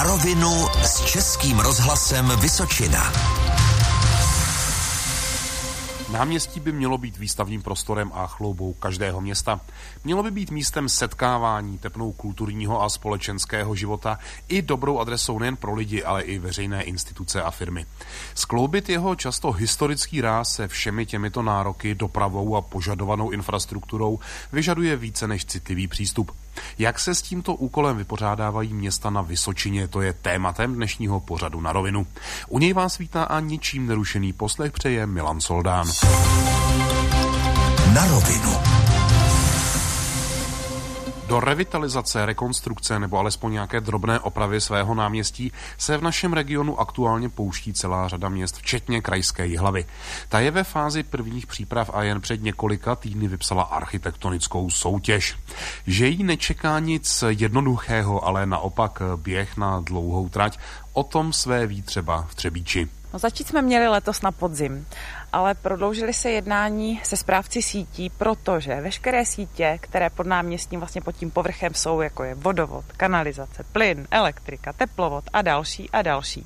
Na rovinu s Českým rozhlasem Vysočina. Náměstí by mělo být výstavním prostorem a chloubou každého města. Mělo by být místem setkávání, tepnou kulturního a společenského života i dobrou adresou nejen pro lidi, ale i veřejné instituce a firmy. Skloubit jeho často historický ráz se všemi těmito nároky, dopravou a požadovanou infrastrukturou vyžaduje více než citlivý přístup. Jak se s tímto úkolem vypořádávají města na Vysočině, to je tématem dnešního pořadu na rovinu. U něj vás vítá a ničím nerušený poslech přeje Milan Soldán. Na rovinu. Do revitalizace, rekonstrukce nebo alespoň nějaké drobné opravy svého náměstí se v našem regionu aktuálně pouští celá řada měst, včetně krajské hlavy. Ta je ve fázi prvních příprav a jen před několika týdny vypsala architektonickou soutěž. Že jí nečeká nic jednoduchého, ale naopak běh na dlouhou trať, o tom své ví třeba v Třebíči. No, začít jsme měli letos na podzim, ale prodloužili se jednání se správci sítí, protože veškeré sítě, které pod náměstím vlastně pod tím povrchem jsou, jako je vodovod, kanalizace, plyn, elektrika, teplovod a další a další,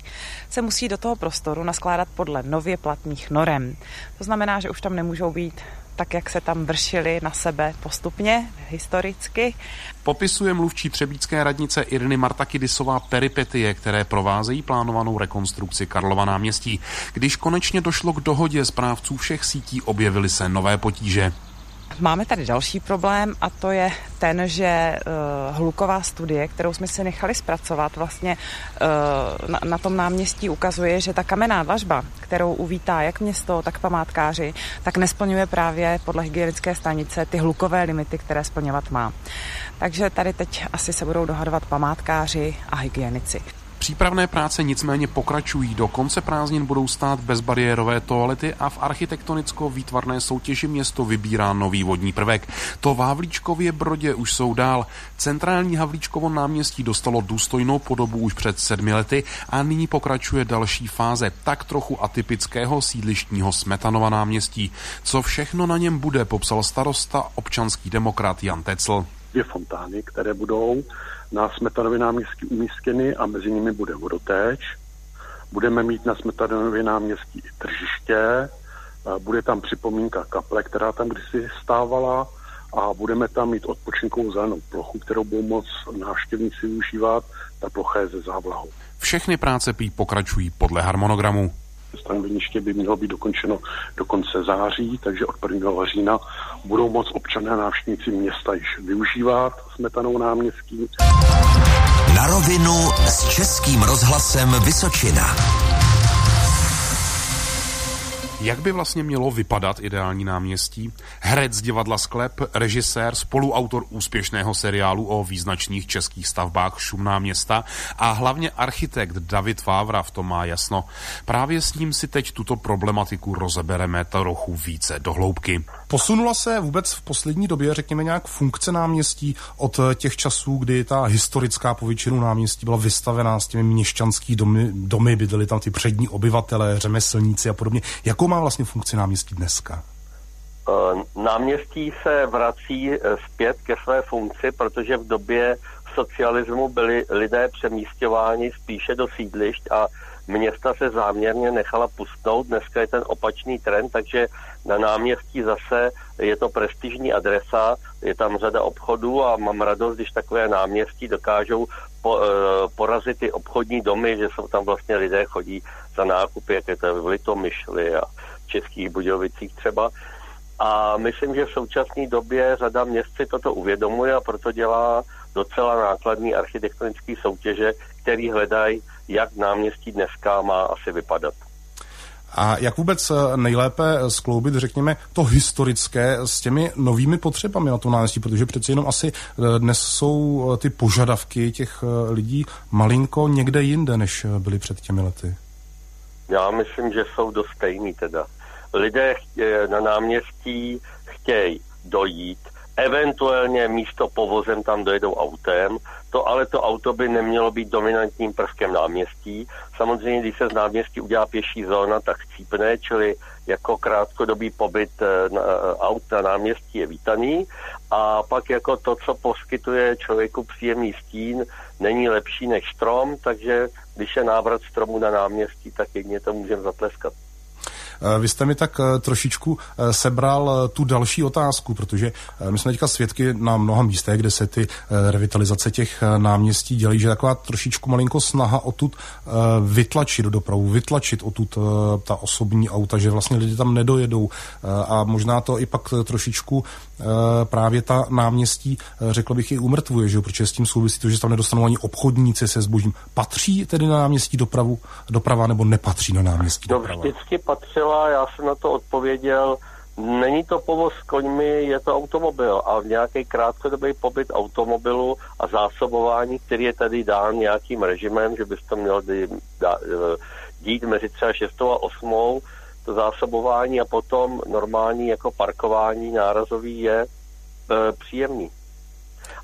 se musí do toho prostoru naskládat podle nově platných norem. To znamená, že už tam nemůžou být tak jak se tam vršili na sebe postupně, historicky. Popisuje mluvčí třebícké radnice Irny Marta Kidisová peripetie, které provázejí plánovanou rekonstrukci Karlova náměstí. Když konečně došlo k dohodě správců všech sítí, objevily se nové potíže. Máme tady další problém a to je ten, že uh, hluková studie, kterou jsme si nechali zpracovat, vlastně na, na tom náměstí ukazuje, že ta kamenná dlažba, kterou uvítá jak město, tak památkáři, tak nesplňuje právě podle hygienické stanice ty hlukové limity, které splňovat má. Takže tady teď asi se budou dohadovat památkáři a hygienici. Přípravné práce nicméně pokračují. Do konce prázdnin budou stát bezbariérové toalety a v architektonicko-výtvarné soutěži město vybírá nový vodní prvek. To v Havlíčkově Brodě už jsou dál. Centrální Havlíčkovo náměstí dostalo důstojnou podobu už před sedmi lety a nyní pokračuje další fáze tak trochu atypického sídlištního Smetanova náměstí. Co všechno na něm bude, popsal starosta občanský demokrat Jan Tecl. Dvě fontány, které budou na Smetanově náměstí umístěny a mezi nimi bude vodotéč. Budeme mít na Smetanově náměstí i tržiště, bude tam připomínka kaple, která tam kdysi stávala a budeme tam mít odpočinkovou zelenou plochu, kterou budou moc návštěvníci využívat. Ta plocha je ze závlahu. Všechny práce prý pokračují podle harmonogramu. Stanoveniště by mělo být dokončeno do konce září, takže od 1. října budou moc občané návštěvníci města již využívat smetanou náměstí. Na rovinu s Českým rozhlasem Vysočina. Jak by vlastně mělo vypadat ideální náměstí? Herec divadla Sklep, režisér, spoluautor úspěšného seriálu o význačných českých stavbách Šumná města a hlavně architekt David Vávra v tom má jasno. Právě s ním si teď tuto problematiku rozebereme trochu více do hloubky. Posunula se vůbec v poslední době, řekněme, nějak funkce náměstí od těch časů, kdy ta historická povětšinu náměstí byla vystavená s těmi měšťanský domy, domy bydleli tam ty přední obyvatelé, řemeslníci a podobně. Jakou má vlastně funkci náměstí dneska? Eh, náměstí se vrací eh, zpět ke své funkci, protože v době socialismu byli lidé přemístěváni spíše do sídlišť a města se záměrně nechala pustnout. Dneska je ten opačný trend, takže na náměstí zase je to prestižní adresa, je tam řada obchodů a mám radost, když takové náměstí dokážou po, e, porazit ty obchodní domy, že jsou tam vlastně lidé chodí za nákupy, jak je to v Litomyšli a v Českých Budějovicích třeba. A myslím, že v současné době řada měst si toto uvědomuje a proto dělá docela nákladní architektonické soutěže, který hledají, jak náměstí dneska má asi vypadat. A jak vůbec eh, nejlépe skloubit, řekněme, to historické s těmi novými potřebami na to náměstí, protože přeci jenom asi eh, dnes jsou eh, ty požadavky těch lidí malinko někde jinde, než byly před těmi lety. Já myslím, že jsou dost stejný teda. Lidé na náměstí chtějí dojít, eventuálně místo povozem tam dojedou autem, to ale to auto by nemělo být dominantním prvkem náměstí. Samozřejmě, když se z náměstí udělá pěší zóna, tak chcípne, čili jako krátkodobý pobyt eh, na, eh, aut na náměstí je vítaný a pak jako to, co poskytuje člověku příjemný stín, není lepší než strom, takže když je návrat stromu na náměstí, tak jedně to můžeme zatleskat. Eh, vy jste mi tak eh, trošičku eh, sebral tu další otázku, protože my jsme teďka svědky na mnoha místech, kde se ty revitalizace těch náměstí dělají, že taková trošičku malinko snaha o tu vytlačit do dopravu, vytlačit o tu ta osobní auta, že vlastně lidi tam nedojedou a možná to i pak trošičku právě ta náměstí, řekl bych, i umrtvuje, že? protože s tím souvisí to, že tam nedostanou ani obchodníci se zbožím. Patří tedy na náměstí dopravu, doprava nebo nepatří na náměstí no, doprava? vždycky patřila, já jsem na to odpověděl, Není to povoz s koňmi, je to automobil a v nějaký krátkodobý pobyt automobilu a zásobování, který je tady dán nějakým režimem, že byste měl dít mezi třeba 6 a 8, to zásobování a potom normální jako parkování nárazový je e, příjemný.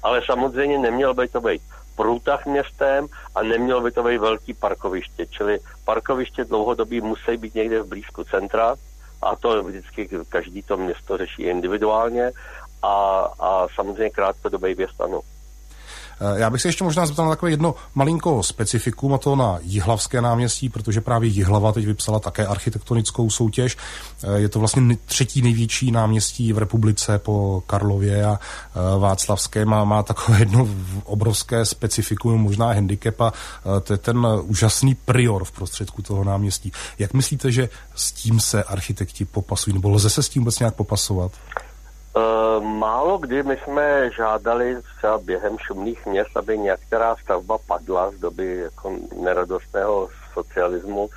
Ale samozřejmě neměl by to být průtah městem a nemělo by to být velký parkoviště. Čili parkoviště dlouhodobí musí být někde v blízku centra a to vždycky každý to město řeší individuálně a, a samozřejmě krátkodobý věst ano. Eh, já bych se ještě možná zeptal na takové jedno malinko specifikum, a to na Jihlavské náměstí, protože právě Jihlava teď vypsala také architektonickou soutěž. Eh, je to vlastně třetí největší náměstí v republice po Karlově a eh, Václavské. Má, má takové jedno obrovské specifikum, možná handicap a to je ten úžasný prior v prostředku toho náměstí. Jak myslíte, že s tím se architekti popasují, nebo lze se s tím vůbec nějak popasovat? Eh, málo kdy my jsme žádali třeba během šumných měst, aby některá stavba padla z doby jako neradostného socialismu.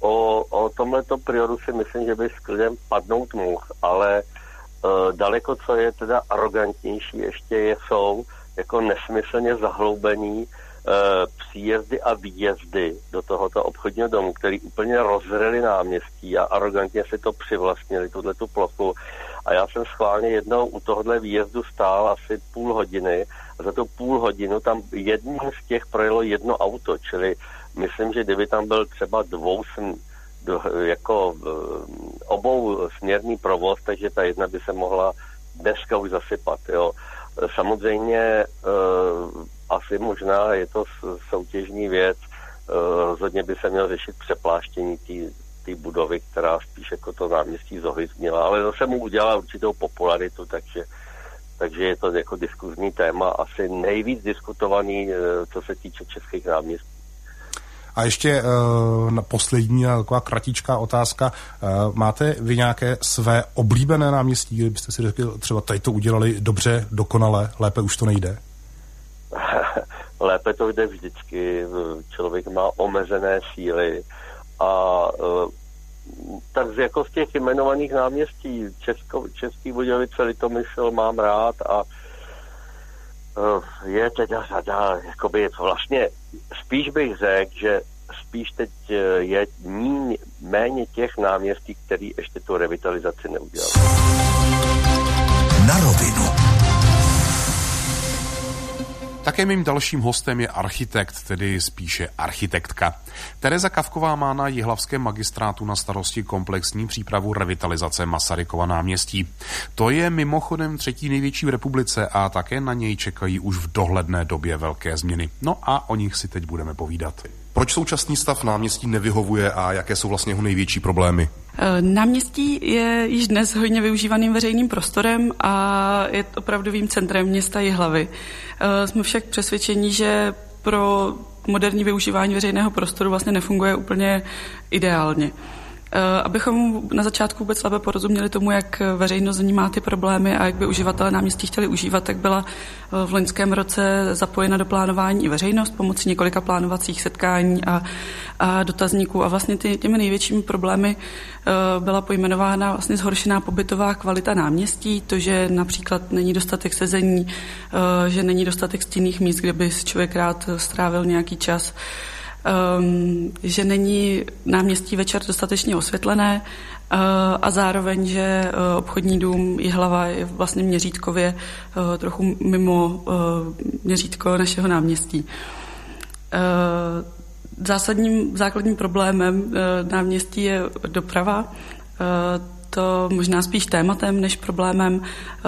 O, o tomhleto prioru si myslím, že by s klidem padnout mohl, ale uh, daleko co je teda arrogantnější ještě je, jsou jako nesmyslně zahloubený uh, příjezdy a výjezdy do tohoto obchodního domu, který úplně rozřeli náměstí a arrogantně si to přivlastnili, tuhle tu plochu a já jsem schválně jednou u tohohle výjezdu stál asi půl hodiny a za tu půl hodinu tam jedním z těch projelo jedno auto, čili myslím, že kdyby tam byl třeba dvou do, jako eh, obou směrný provoz, takže ta jedna by se mohla dneska už zasypat. Jo. Samozřejmě uh, asi možná je to soutěžní věc, uh, rozhodně by se měl řešit přepláštění té budovy, která spíš jako to náměstí zohyznila, ale zase mu udělala určitou popularitu, takže takže je to jako diskuzní téma, asi nejvíc diskutovaný, eh, co se týče českých náměstí. A ještě uh, na poslední taková kratičká otázka. Uh, máte vy nějaké své oblíbené náměstí, kdybyste si řekli, třeba tady to udělali dobře, dokonale, lépe už to nejde? lépe to jde vždycky. Člověk má omezené síly a uh, tak jako z těch jmenovaných náměstí Česko, Český Budějovice, Litomyšl mám rád a uh, je teda řada, jakoby vlastně spíš bych řekl, že spíš teď je míň, méně těch náměstí, který ještě tu revitalizaci neudělali. Na rovinu. Také mým dalším hostem je architekt, tedy spíše architektka. Tereza Kavková má na Jihlavském magistrátu na starosti komplexní přípravu revitalizace Masarykova náměstí. To je mimochodem třetí největší v republice a také na něj čekají už v dohledné době velké změny. No a o nich si teď budeme povídat. Proč současný stav náměstí nevyhovuje a jaké jsou vlastně jeho největší problémy? Eh, náměstí je již dnes hodně využívaným veřejným prostorem a je opravdovým centrem města Jihlavy. Eh, jsme však přesvědčeni, že pro moderní využívání veřejného prostoru vlastně nefunguje úplně ideálně. Eh, abychom na začátku vůbec lépe porozuměli tomu, jak veřejnost vnímá ty problémy a jak by uživatelé náměstí chtěli užívat, tak byla eh, v loňském roce zapojena do plánování i veřejnost pomocí několika plánovacích setkání a, a dotazníků. A vlastně ty, těmi největšími problémy eh, byla pojmenována vlastně zhoršená pobytová kvalita náměstí, to, že například není dostatek sezení, že není dostatek stinných míst, kde by člověk rád strávil nějaký čas, že není náměstí večer dostatečně osvětlené uh, a zároveň, že uh, obchodní dům hlava je vlastně měřítkově uh, trochu mimo měřítko našeho náměstí. Zásadním základním problémem náměstí je doprava. To možná spíš tématem než problémem. Eh,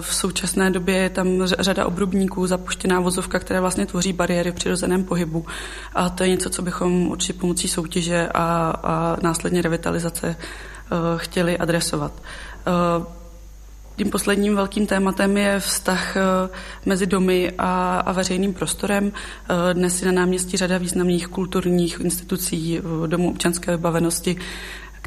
v současné době je tam řada obrubníků, zapuštěná vozovka, které vlastně tvoří bariéry v přirozeném pohybu. A to je něco, co bychom určitě pomocí soutěže a, a následně revitalizace eh, chtěli adresovat. Eh, tím posledním velkým tématem je vztah mezi domy a, a veřejným prostorem. Dnes je na náměstí řada významných kulturních institucí, domů občanské vybavenosti,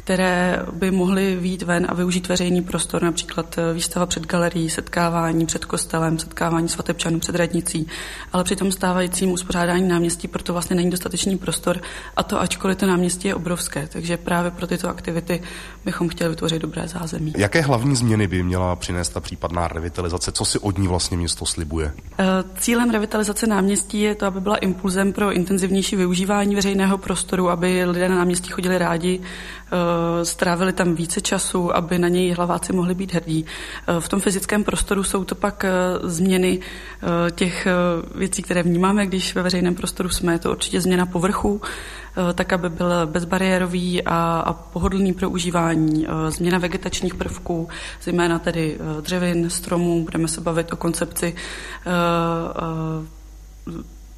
které by mohly výjít ven a využít veřejný prostor, například eh, výstava před galerií, setkávání před kostelem, setkávání svatebčanů před radnicí, ale při tom stávajícím uspořádání náměstí proto vlastně není dostatečný prostor a to ačkoliv to náměstí je obrovské, takže právě pro tyto aktivity bychom chtěli vytvořit dobré zázemí. Jaké hlavní změny by měla přinést ta případná revitalizace? Co si od ní vlastně město slibuje? Eh, cílem revitalizace náměstí je to, aby byla impulzem pro intenzivnější využívání veřejného prostoru, aby lidé na náměstí chodili rádi, Eh, strávili tam více času, aby na něj hlaváci mohli být hrdí. Eh, v tom fyzickém prostoru jsou to pak eh, změny těch věcí, které vnímáme, když ve veřejném prostoru jsme. Je to určitě změna povrchu, tak, aby byl bezbariérový a, a pohodlný pro užívání. Změna vegetačních prvků, zejména tedy dřevin, stromů. Budeme se bavit o koncepci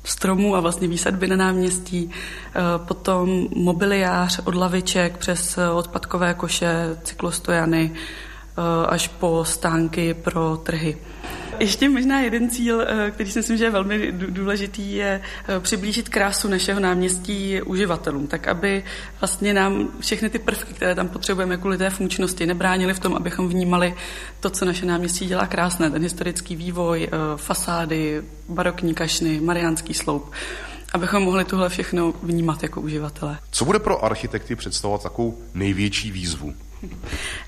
stromů a vlastně výsadby na náměstí, eh, potom mobiliář od laviček přes eh, odpadkové koše, cyklostojany eh, až po stánky pro trhy. Ještě možná jeden cíl, eh, který si myslím, že je velmi důležitý, je eh, přiblížit krásu našeho náměstí uživatelům, tak aby vlastně nám všechny ty prvky, které tam potřebujeme kvůli té funkčnosti, nebránili v tom, abychom vnímali to, co naše náměstí dělá krásné, ten historický vývoj, eh, fasády, barokní kašny, mariánský sloup abychom mohli tuhle všechno vnímat jako uživatelé. Co bude pro architekty představovat takovou největší výzvu?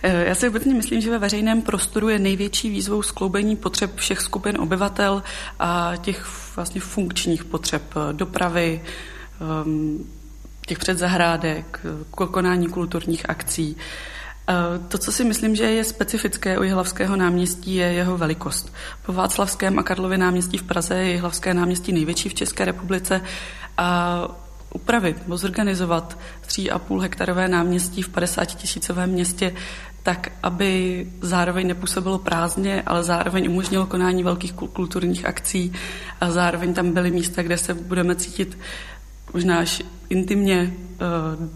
Eh, já si obecně myslím, že ve veřejném prostoru je největší výzvou skloubení potřeb všech skupin obyvatel a těch vlastně funkčních potřeb eh, dopravy, ehm, těch předzahrádek, konání kulturních akcí. Eh, to, co si myslím, že je specifické u Jihlavského náměstí, je jeho velikost. Po Václavském a Karlově náměstí v Praze je Jihlavské náměstí největší v České republice a upravit nebo zorganizovat 3,5 hektarové náměstí v 50 tisícovém městě tak, aby zároveň nepůsobilo prázdně, ale zároveň umožnilo konání velkých kulturních akcí a zároveň tam byly místa, kde se budeme cítit možná až intimně, eh,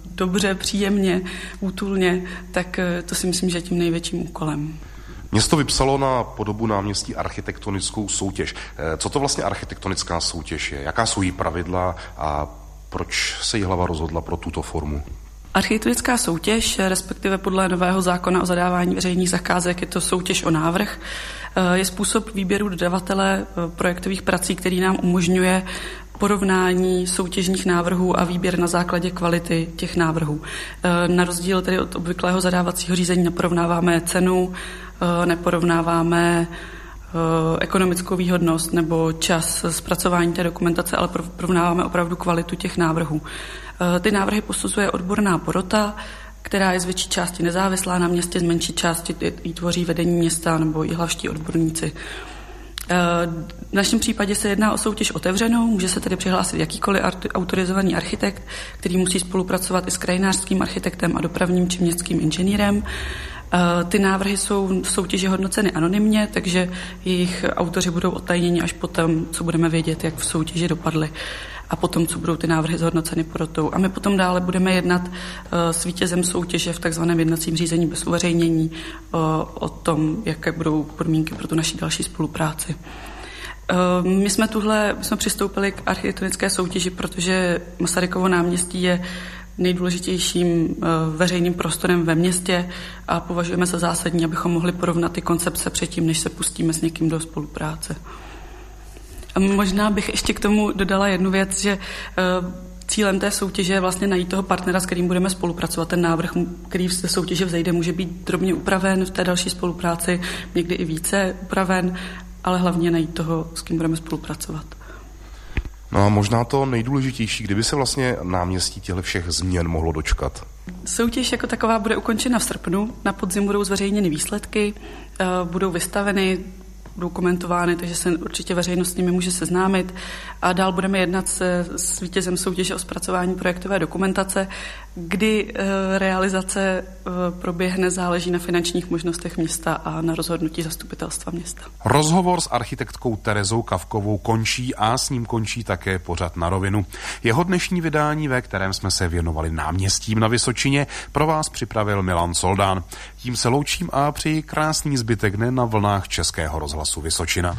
dobře, příjemně, útulně, tak eh, to si myslím, že je tím největším úkolem. Město vypsalo na podobu náměstí architektonickou soutěž. Eh, co to vlastně architektonická soutěž je? Jaká jsou její pravidla a proč se hlava rozhodla pro tuto formu? Architektonická soutěž, respektive podle nového zákona o zadávání veřejných zakázek, je to soutěž o návrh, eh, je způsob výběru dodavatele eh, projektových prací, který nám umožňuje porovnání soutěžních návrhů a výběr na základě kvality těch návrhů. Eh, na rozdíl tedy od obvyklého zadávacího řízení neporovnáváme cenu, neporovnáváme ekonomickou výhodnost nebo čas zpracování té dokumentace, ale porovnáváme opravdu kvalitu těch návrhů. Eh, ty návrhy posuzuje odborná porota, která je z větší části nezávislá na městě, z menší části ji tvoří vedení města nebo i hlavští odborníci. Eh, v našem případě se jedná o soutěž otevřenou, může se tedy přihlásit jakýkoliv autorizovaný architekt, který musí spolupracovat i s krajinářským architektem a dopravním či městským inženýrem. Eh, ty návrhy jsou v soutěži hodnoceny anonymně, takže jejich autoři budou otajněni až potom, co budeme vědět, jak v soutěži dopadly a potom, co budou ty návrhy zhodnoceny porotou. A my potom dále budeme jednat eh, s vítězem soutěže v takzvaném jednacím řízení bez uveřejnění eh, o tom, jaké budou podmínky pro tu naši další spolupráci. My jsme tuhle, my jsme přistoupili k architektonické soutěži, protože Masarykovo náměstí je nejdůležitějším eh, veřejným prostorem ve městě a považujeme za zásadní, abychom mohli porovnat ty koncepce předtím, než se pustíme s někým do spolupráce. A možná bych ještě k tomu dodala jednu věc, že eh, cílem té soutěže je vlastně najít toho partnera, s kterým budeme spolupracovat. Ten návrh, který z té soutěže vzejde, může být drobně upraven v té další spolupráci, někdy i více upraven, ale hlavně najít toho, s kým budeme spolupracovat. No a možná to nejdůležitější, kdyby se vlastně náměstí těchto všech změn mohlo dočkat. Soutěž jako taková bude ukončena v srpnu. Na podzim budou zveřejněny výsledky, eh, budou vystaveny dokumentovány, takže se určitě veřejnost s nimi může seznámit. A dál budeme jednat se s vítězem soutěže o zpracování projektové dokumentace, kdy e, realizace e, proběhne, záleží na finančních možnostech města a na rozhodnutí zastupitelstva města. Rozhovor s architektkou Terezou Kavkovou končí a s ním končí také pořad na rovinu. Jeho dnešní vydání, ve kterém jsme se věnovali náměstím na Vysočině, pro vás připravil Milan Soldán. Tím se loučím a přeji krásný zbytek dne na vlnách Českého rozhlasu Vysočina.